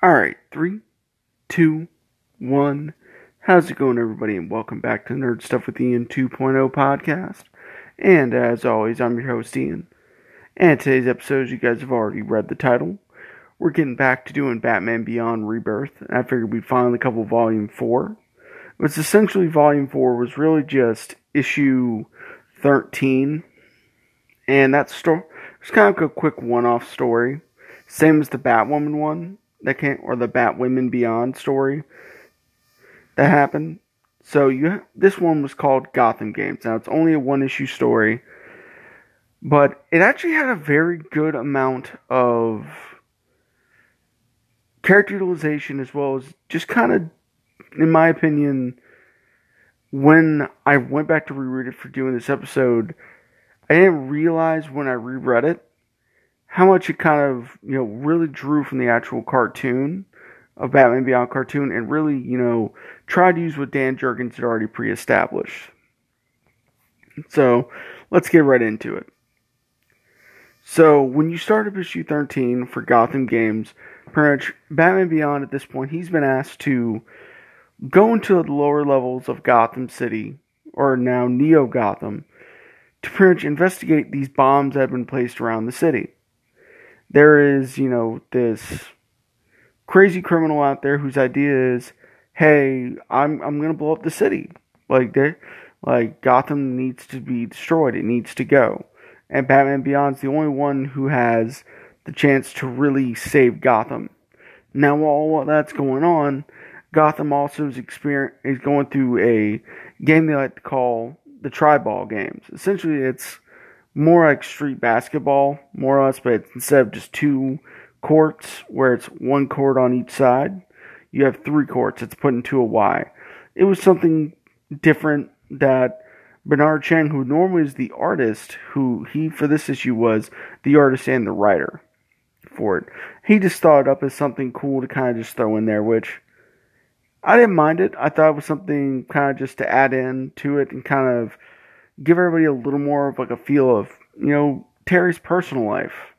Alright, three, two, one. How's it going, everybody? And welcome back to Nerd Stuff with Ian 2.0 podcast. And as always, I'm your host, Ian. And today's episode, you guys have already read the title, we're getting back to doing Batman Beyond Rebirth. I figured we'd finally couple Volume 4. It's essentially Volume 4 was really just issue 13. And that story was kind of a quick one off story. Same as the Batwoman one that came, or the Batwomen Beyond story that happened. So you, this one was called Gotham Games. Now it's only a one issue story, but it actually had a very good amount of character utilization as well as just kind of, in my opinion, when I went back to reread it for doing this episode, I didn't realize when I reread it how much it kind of, you know, really drew from the actual cartoon of Batman Beyond cartoon and really, you know, tried to use what Dan Jurgens had already pre established. So let's get right into it. So when you start up issue 13 for Gotham Games, pretty much Batman Beyond at this point, he's been asked to go into the lower levels of Gotham City, or now Neo Gotham, to pretty much investigate these bombs that have been placed around the city there is, you know, this crazy criminal out there whose idea is, hey, I'm I'm gonna blow up the city. Like they like Gotham needs to be destroyed. It needs to go. And Batman Beyond's the only one who has the chance to really save Gotham. Now while all that's going on, Gotham also is experience is going through a game they like to call the tri-ball games. Essentially it's more like street basketball, more or less, but instead of just two courts where it's one court on each side, you have three courts. It's put into a Y. It was something different that Bernard Chang, who normally is the artist, who he for this issue was the artist and the writer for it. He just thought it up as something cool to kind of just throw in there, which I didn't mind it. I thought it was something kind of just to add in to it and kind of give everybody a little more of like a feel of, you know, Terry's personal life.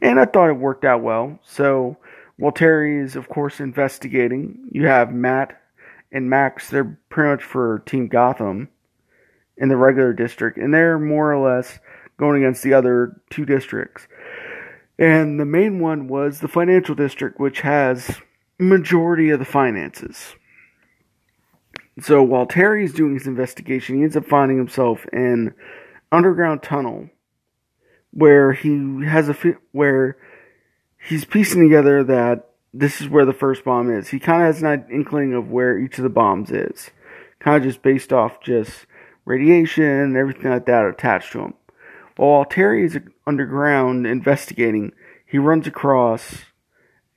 And I thought it worked out well. So while Terry is, of course, investigating, you have Matt and Max. They're pretty much for Team Gotham in the regular district, and they're more or less going against the other two districts. And the main one was the financial district, which has majority of the finances. So while Terry's doing his investigation, he ends up finding himself in underground tunnel where he has a where he's piecing together that this is where the first bomb is. He kind of has an inkling of where each of the bombs is, kind of just based off just radiation and everything like that attached to him. While Terry is underground investigating, he runs across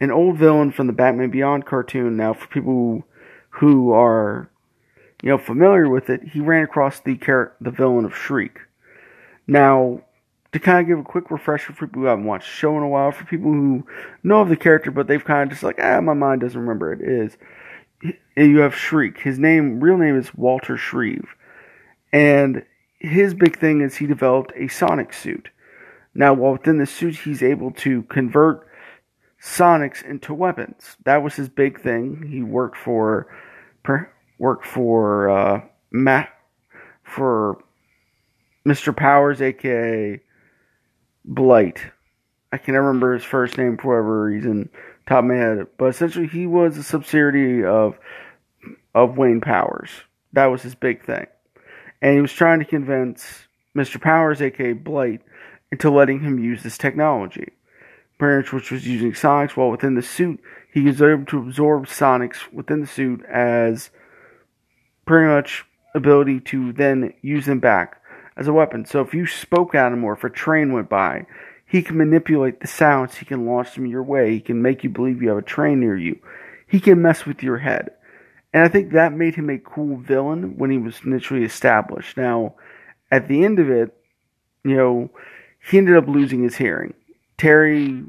an old villain from the Batman Beyond cartoon. Now, for people who, are you know, familiar with it, he ran across the char- the villain of Shriek. Now, to kind of give a quick refresher for people who haven't watched the show in a while, for people who know of the character but they've kind of just like, ah, my mind doesn't remember it, is you have Shriek. His name, real name is Walter Shreeve. And his big thing is he developed a sonic suit. Now, while within the suit, he's able to convert sonics into weapons. That was his big thing. He worked for worked for uh, Matt for Mr. Powers, aka Blight. I can never remember his first name for whatever reason, top of my head. But essentially, he was a subsidiary of of Wayne Powers. That was his big thing, and he was trying to convince Mr. Powers, aka Blight, into letting him use this technology. Branch, which was using sonics, while within the suit, he was able to absorb sonics within the suit as pretty much ability to then use them back as a weapon. So if you spoke at him or if a train went by, he can manipulate the sounds. He can launch them your way. He can make you believe you have a train near you. He can mess with your head. And I think that made him a cool villain when he was initially established. Now, at the end of it, you know, he ended up losing his hearing. Terry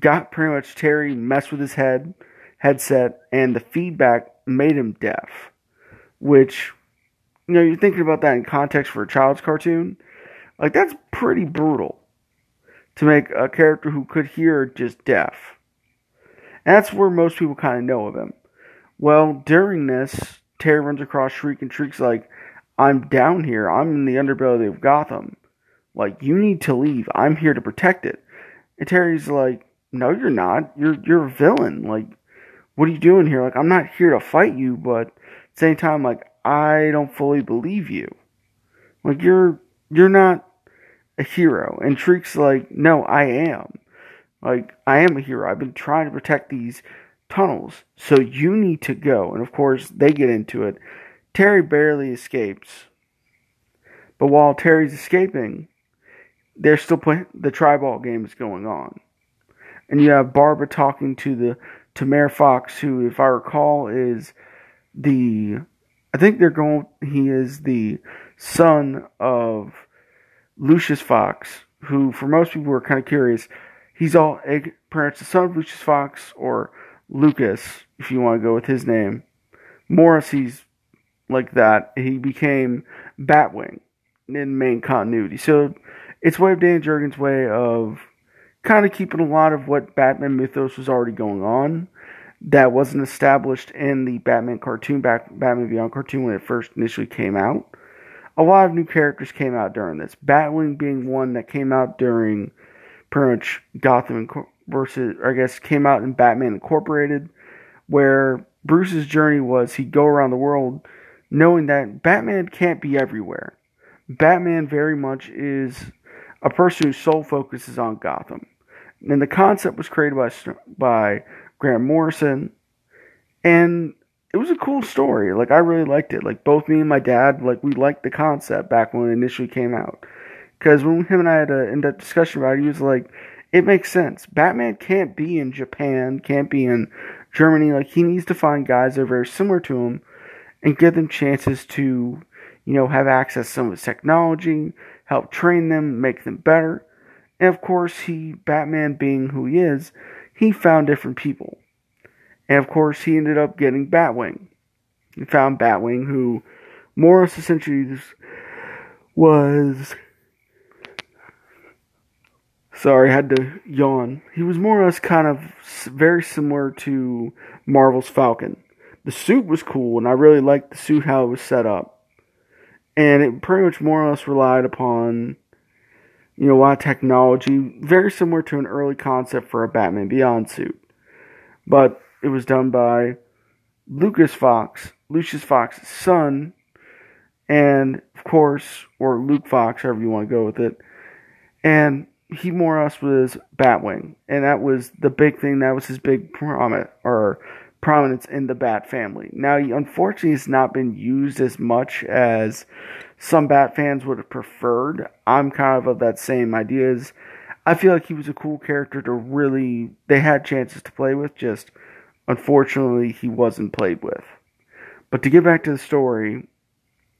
got pretty much Terry messed with his head, headset, and the feedback made him deaf which you know you're thinking about that in context for a child's cartoon like that's pretty brutal to make a character who could hear just deaf And that's where most people kind of know of him. Well, during this, Terry runs across Shriek, and Shriek's like, I'm down here. I'm in the underbelly of Gotham. Like, you need to leave. I'm here to protect it. And Terry's like, No, you're not. You're you're a villain. Like, what are you doing here? Like, I'm not here to fight you, but at the same time, like, I don't fully believe you. Like, you're you're not a hero. And Shriek's like, No, I am. Like, I am a hero. I've been trying to protect these tunnels. So you need to go. And of course, they get into it. Terry barely escapes. But while Terry's escaping, they're still playing the tri ball game is going on. And you have Barbara talking to the to Mayor Fox, who, if I recall, is the I think they're going he is the son of Lucius Fox, who for most people are kind of curious, he's all parents the son of Lucius Fox or Lucas, if you want to go with his name. Morris, he's like that. He became Batwing in main continuity. So it's way of Dan Jurgens' way of kind of keeping a lot of what Batman mythos was already going on that wasn't established in the Batman cartoon, Batman Beyond cartoon when it first initially came out. A lot of new characters came out during this. Batwing being one that came out during pretty much Gotham versus, I guess, came out in Batman Incorporated, where Bruce's journey was he'd go around the world knowing that Batman can't be everywhere. Batman very much is a person whose sole focus is on Gotham. And the concept was created by by Grant Morrison, and it was a cool story. Like I really liked it. Like both me and my dad, like we liked the concept back when it initially came out. Because when him and I had an in-depth discussion about it, he was like, "It makes sense. Batman can't be in Japan, can't be in Germany. Like he needs to find guys that are very similar to him, and give them chances to, you know, have access to some of his technology, help train them, make them better. And of course, he, Batman being who he is, he found different people. And of course, he ended up getting Batwing. He found Batwing, who Morris essentially was. Sorry, I had to yawn. He was more or less kind of very similar to Marvel's Falcon. The suit was cool, and I really liked the suit how it was set up. And it pretty much more or less relied upon you know, a lot of technology, very similar to an early concept for a Batman Beyond suit. But it was done by Lucas Fox, Lucius Fox's son, and of course, or Luke Fox, however you want to go with it. And he more or less was Batwing, and that was the big thing. That was his big prominent or prominence in the Bat family. Now, unfortunately, it's not been used as much as some Bat fans would have preferred. I'm kind of of that same ideas. I feel like he was a cool character to really. They had chances to play with, just unfortunately he wasn't played with. But to get back to the story,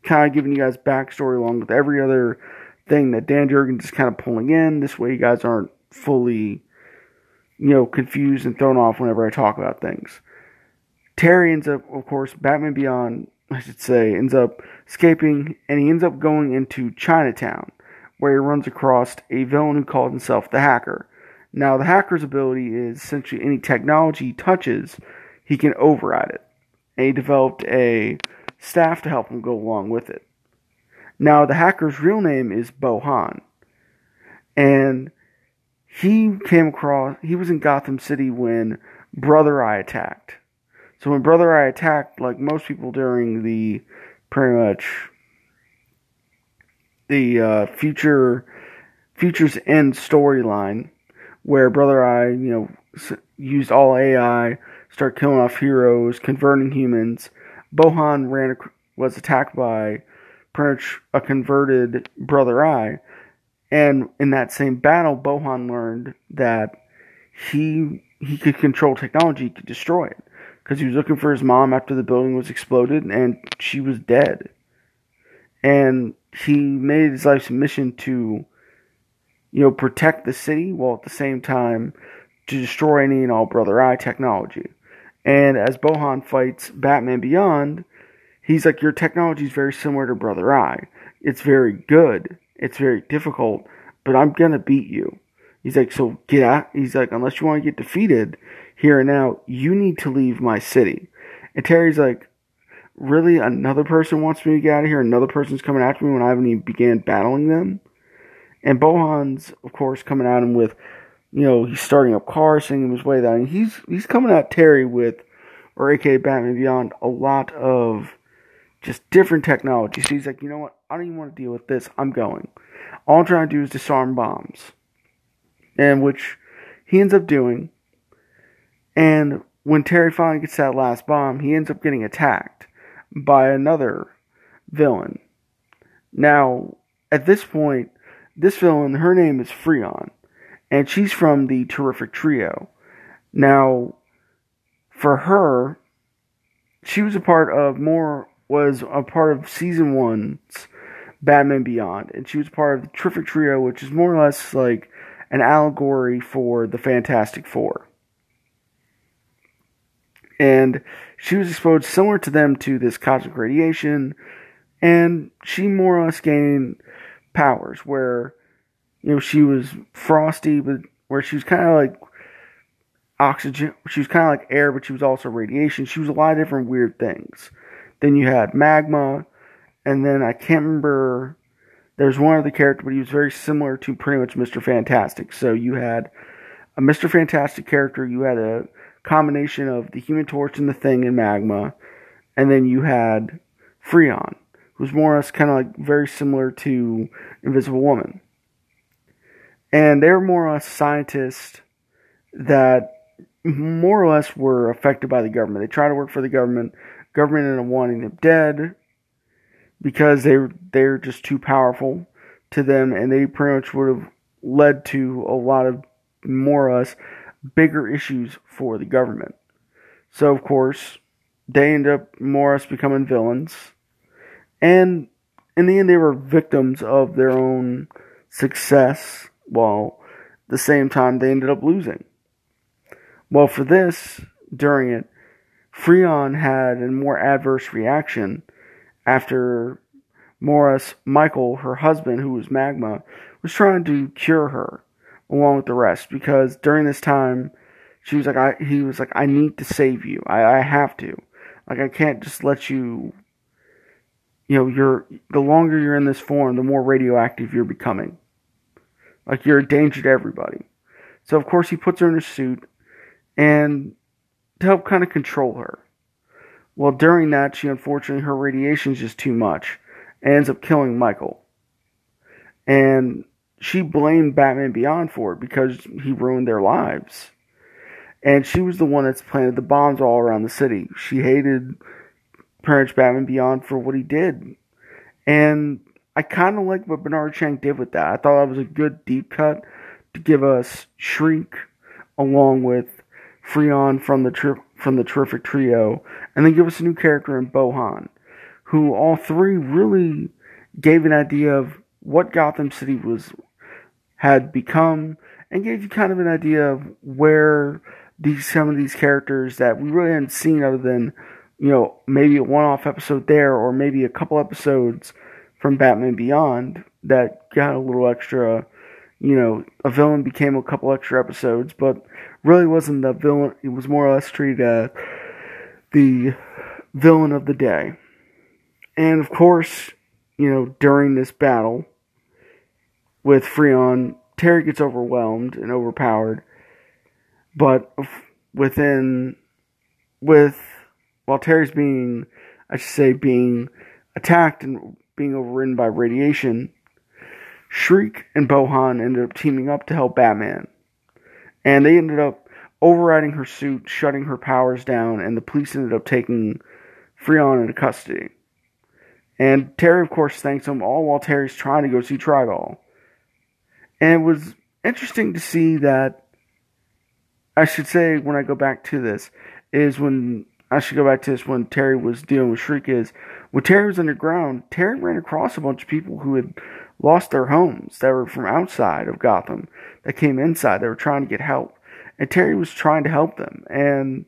kind of giving you guys backstory along with every other thing that Dan Jurgens is kind of pulling in. This way, you guys aren't fully, you know, confused and thrown off whenever I talk about things. Terry ends up, of course, Batman Beyond I should say, ends up escaping and he ends up going into Chinatown, where he runs across a villain who calls himself the Hacker. Now, the Hacker's ability is essentially any technology he touches, he can override it. And he developed a staff to help him go along with it. Now, the Hacker's real name is Bo-Han. And he came across, he was in Gotham City when Brother Eye attacked. So when Brother Eye attacked, like most people during the pretty much the uh, future futures end storyline, where Brother Eye, you know, used all AI, start killing off heroes, converting humans. Bo-Han ran was attacked by pretty much a converted Brother Eye, and in that same battle, Bo-Han learned that he he could control technology, he could destroy it because he was looking for his mom after the building was exploded and she was dead. And he made his life's mission to, you know, protect the city while at the same time to destroy any and all Brother Eye technology. And as Bo-Han fights Batman Beyond, he's like, Your technology is very similar to Brother Eye. It's very good, it's very difficult, but I'm gonna beat you. He's like, so get out. He's like, unless you want to get defeated here and now, you need to leave my city. And Terry's like, really? Another person wants me to get out of here? Another person's coming after me when I haven't even began battling them? And Bohan's, of course, coming at him with, you know, he's starting up cars, singing him his way down. And he's he's coming at Terry with, or aka Batman Beyond, a lot of just different technology. So he's like, you know what? I don't even want to deal with this. I'm going. All I'm trying to do is disarm bombs. And which he ends up doing. And when Terry finally gets that last bomb, he ends up getting attacked by another villain. Now, at this point, this villain, her name is Freon, and she's from the Terrific Trio. Now, for her, she was a part of more was a part of season one's Batman Beyond, and she was part of the Terrific Trio, which is more or less like an allegory for the Fantastic Four. And she was exposed similar to them to this cosmic radiation, and she more or less gained powers where, you know, she was frosty, but where she was kind of like oxygen, she was kind of like air, but she was also radiation. She was a lot of different weird things. Then you had magma, and then I can't remember. There's one other character, but he was very similar to pretty much Mr. Fantastic. So you had a Mr. Fantastic character, you had a combination of the Human Torch and the Thing and Magma, and then you had Freon, who was more or less kind of like very similar to Invisible Woman. And they were more or less scientists that more or less were affected by the government. They tried to work for the government. Government ended up wanting them dead because they they're just too powerful to them, and they pretty much would have led to a lot of more or less bigger issues for the government. So of course, they end up more or less becoming villains, and in the end, they were victims of their own success. While at the same time, they ended up losing. Well, for this, during it, Freon had a more adverse reaction after Morris, Michael, her husband, who was Magma, was trying to cure her along with the rest because during this time she was like I he was like I need to save you. I, I have to. Like I can't just let you you know, you're the longer you're in this form, the more radioactive you're becoming. Like you're a danger to everybody. So of course he puts her in a suit and to help kind of control her. Well, during that, she unfortunately her radiation is just too much, and ends up killing Michael. And she blamed Batman Beyond for it because he ruined their lives. And she was the one that's planted the bombs all around the city. She hated much Batman Beyond for what he did. And I kind of like what Bernard Chang did with that. I thought that was a good deep cut to give us Shriek along with Freon from the tri- from the terrific trio, and then give us a new character in Bohan, who all three really gave an idea of what Gotham City was had become, and gave you kind of an idea of where these some of these characters that we really hadn't seen other than you know maybe a one-off episode there or maybe a couple episodes from Batman Beyond that got a little extra you know, a villain became a couple extra episodes, but really wasn't the villain. It was more or less treated as the villain of the day. And of course, you know, during this battle with Freon, Terry gets overwhelmed and overpowered. But within, with, while Terry's being, I should say, being attacked and being overridden by radiation, Shriek and Bohan ended up teaming up to help Batman. And they ended up overriding her suit, shutting her powers down, and the police ended up taking Freon into custody. And Terry, of course, thanks them all while Terry's trying to go see tri-ball. And it was interesting to see that, I should say, when I go back to this, is when, I should go back to this when Terry was dealing with Shriek, is when Terry was underground, Terry ran across a bunch of people who had lost their homes that were from outside of Gotham that came inside. They were trying to get help. And Terry was trying to help them. And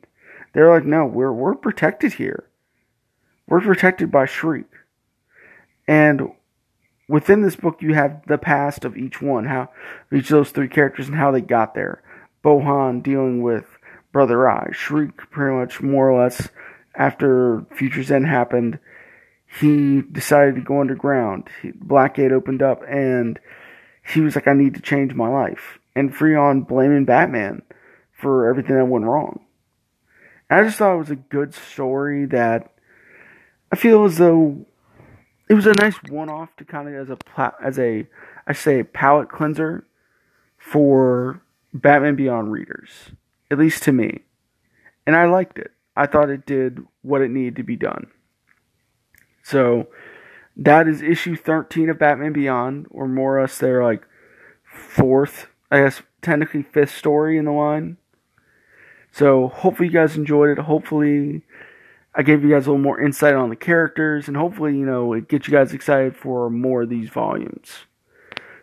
they're like, no, we're, we're protected here. We're protected by Shriek. And within this book, you have the past of each one, how each of those three characters and how they got there. Bohan dealing with Brother Eye, Shriek pretty much more or less after Future's End happened, he decided to go underground. Blackgate opened up and he was like, I need to change my life. And Freon blaming Batman for everything that went wrong. And I just thought it was a good story that I feel as though it was a nice one-off to kind of as a as a I say palate cleanser for Batman Beyond readers, at least to me, and I liked it. I thought it did what it needed to be done. So that is issue 13 of Batman Beyond, or more or less their like fourth, I guess technically fifth story in the line. So hopefully you guys enjoyed it. Hopefully I gave you guys a little more insight on the characters, and hopefully, you know, it gets you guys excited for more of these volumes.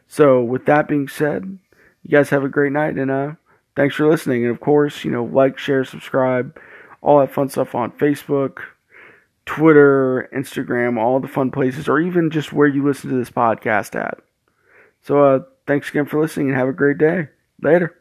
So, with that being said, you guys have a great night, and uh, thanks for listening. And of course, you know, like, share, subscribe, all that fun stuff on Facebook, Twitter, Instagram, all the fun places, or even just where you listen to this podcast at. So, uh, thanks again for listening, and have a great day. Later.